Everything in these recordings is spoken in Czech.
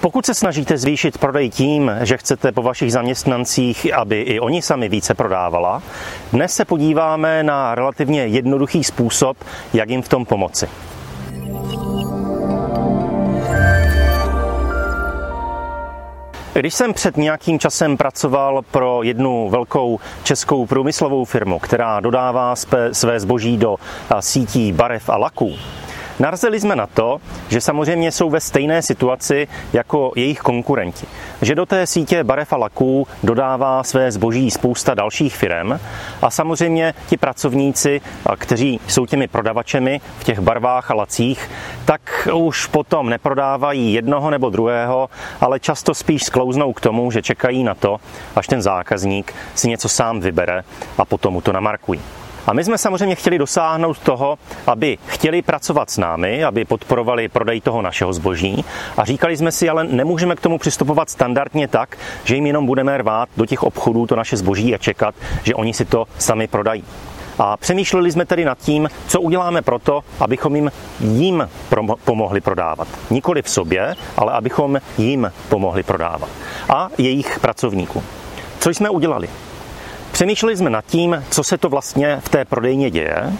Pokud se snažíte zvýšit prodej tím, že chcete po vašich zaměstnancích, aby i oni sami více prodávala, dnes se podíváme na relativně jednoduchý způsob, jak jim v tom pomoci. Když jsem před nějakým časem pracoval pro jednu velkou českou průmyslovou firmu, která dodává své zboží do sítí barev a laků, Narazili jsme na to, že samozřejmě jsou ve stejné situaci jako jejich konkurenti. Že do té sítě barev a laků dodává své zboží spousta dalších firm a samozřejmě ti pracovníci, kteří jsou těmi prodavačemi v těch barvách a lacích, tak už potom neprodávají jednoho nebo druhého, ale často spíš sklouznou k tomu, že čekají na to, až ten zákazník si něco sám vybere a potom mu to namarkují. A my jsme samozřejmě chtěli dosáhnout toho, aby chtěli pracovat s námi, aby podporovali prodej toho našeho zboží. A říkali jsme si, ale nemůžeme k tomu přistupovat standardně tak, že jim jenom budeme rvát do těch obchodů to naše zboží a čekat, že oni si to sami prodají. A přemýšleli jsme tedy nad tím, co uděláme proto, abychom jim jim pomohli prodávat. Nikoli v sobě, ale abychom jim pomohli prodávat. A jejich pracovníkům. Co jsme udělali? Přemýšleli jsme nad tím, co se to vlastně v té prodejně děje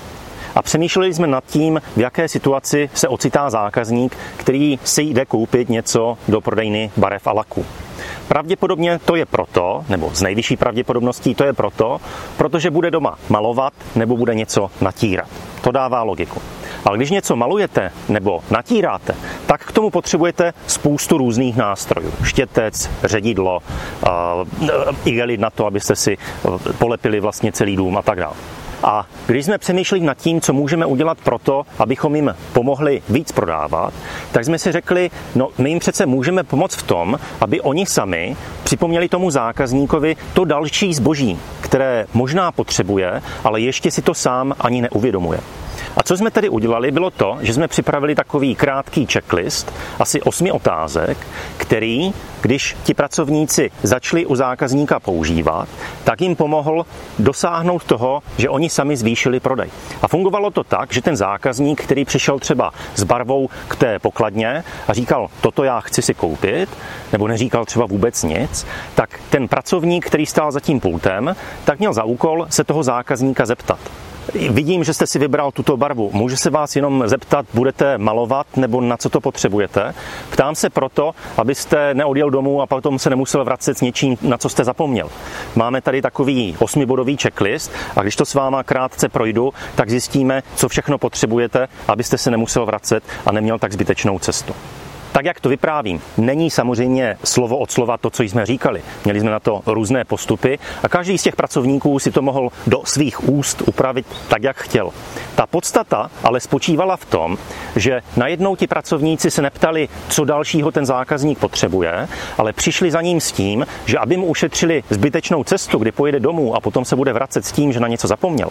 a přemýšleli jsme nad tím, v jaké situaci se ocitá zákazník, který si jde koupit něco do prodejny barev a laku. Pravděpodobně to je proto, nebo z nejvyšší pravděpodobností to je proto, protože bude doma malovat nebo bude něco natírat. To dává logiku. Ale když něco malujete nebo natíráte, tak k tomu potřebujete spoustu různých nástrojů. Štětec, ředidlo, igelit na to, abyste si polepili vlastně celý dům a tak dále. A když jsme přemýšleli nad tím, co můžeme udělat pro to, abychom jim pomohli víc prodávat, tak jsme si řekli, no my jim přece můžeme pomoct v tom, aby oni sami připomněli tomu zákazníkovi to další zboží, které možná potřebuje, ale ještě si to sám ani neuvědomuje. A co jsme tedy udělali, bylo to, že jsme připravili takový krátký checklist, asi osmi otázek, který, když ti pracovníci začali u zákazníka používat, tak jim pomohl dosáhnout toho, že oni sami zvýšili prodej. A fungovalo to tak, že ten zákazník, který přišel třeba s barvou k té pokladně a říkal, toto já chci si koupit, nebo neříkal třeba vůbec nic, tak ten pracovník, který stál za tím pultem, tak měl za úkol se toho zákazníka zeptat. Vidím, že jste si vybral tuto barvu. Můžu se vás jenom zeptat, budete malovat nebo na co to potřebujete? Ptám se proto, abyste neodjel domů a potom se nemusel vracet s něčím, na co jste zapomněl. Máme tady takový osmibodový checklist a když to s váma krátce projdu, tak zjistíme, co všechno potřebujete, abyste se nemusel vracet a neměl tak zbytečnou cestu. Tak, jak to vyprávím, není samozřejmě slovo od slova to, co jsme říkali. Měli jsme na to různé postupy a každý z těch pracovníků si to mohl do svých úst upravit tak, jak chtěl. Ta podstata ale spočívala v tom, že najednou ti pracovníci se neptali, co dalšího ten zákazník potřebuje, ale přišli za ním s tím, že aby mu ušetřili zbytečnou cestu, kdy pojede domů a potom se bude vracet s tím, že na něco zapomněl,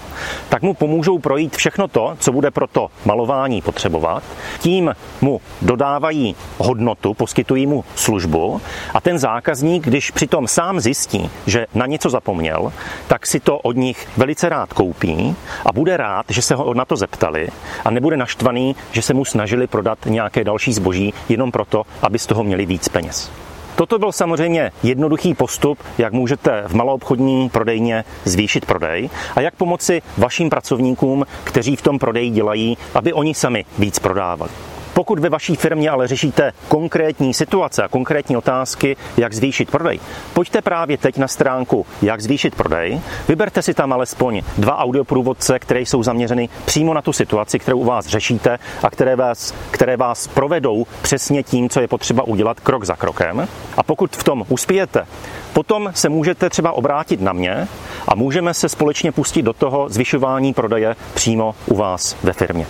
tak mu pomůžou projít všechno to, co bude pro to malování potřebovat. Tím mu dodávají hodnotu, poskytují mu službu a ten zákazník, když přitom sám zjistí, že na něco zapomněl, tak si to od nich velice rád koupí a bude rád, že se ho na to zeptali a nebude naštvaný, že se mu snažili prodat nějaké další zboží jenom proto, aby z toho měli víc peněz. Toto byl samozřejmě jednoduchý postup, jak můžete v maloobchodní prodejně zvýšit prodej a jak pomoci vašim pracovníkům, kteří v tom prodeji dělají, aby oni sami víc prodávali. Pokud ve vaší firmě ale řešíte konkrétní situace a konkrétní otázky, jak zvýšit prodej, pojďte právě teď na stránku Jak zvýšit prodej, vyberte si tam alespoň dva audioprůvodce, které jsou zaměřeny přímo na tu situaci, kterou u vás řešíte a které vás, které vás provedou přesně tím, co je potřeba udělat krok za krokem. A pokud v tom uspějete, potom se můžete třeba obrátit na mě a můžeme se společně pustit do toho zvyšování prodeje přímo u vás ve firmě.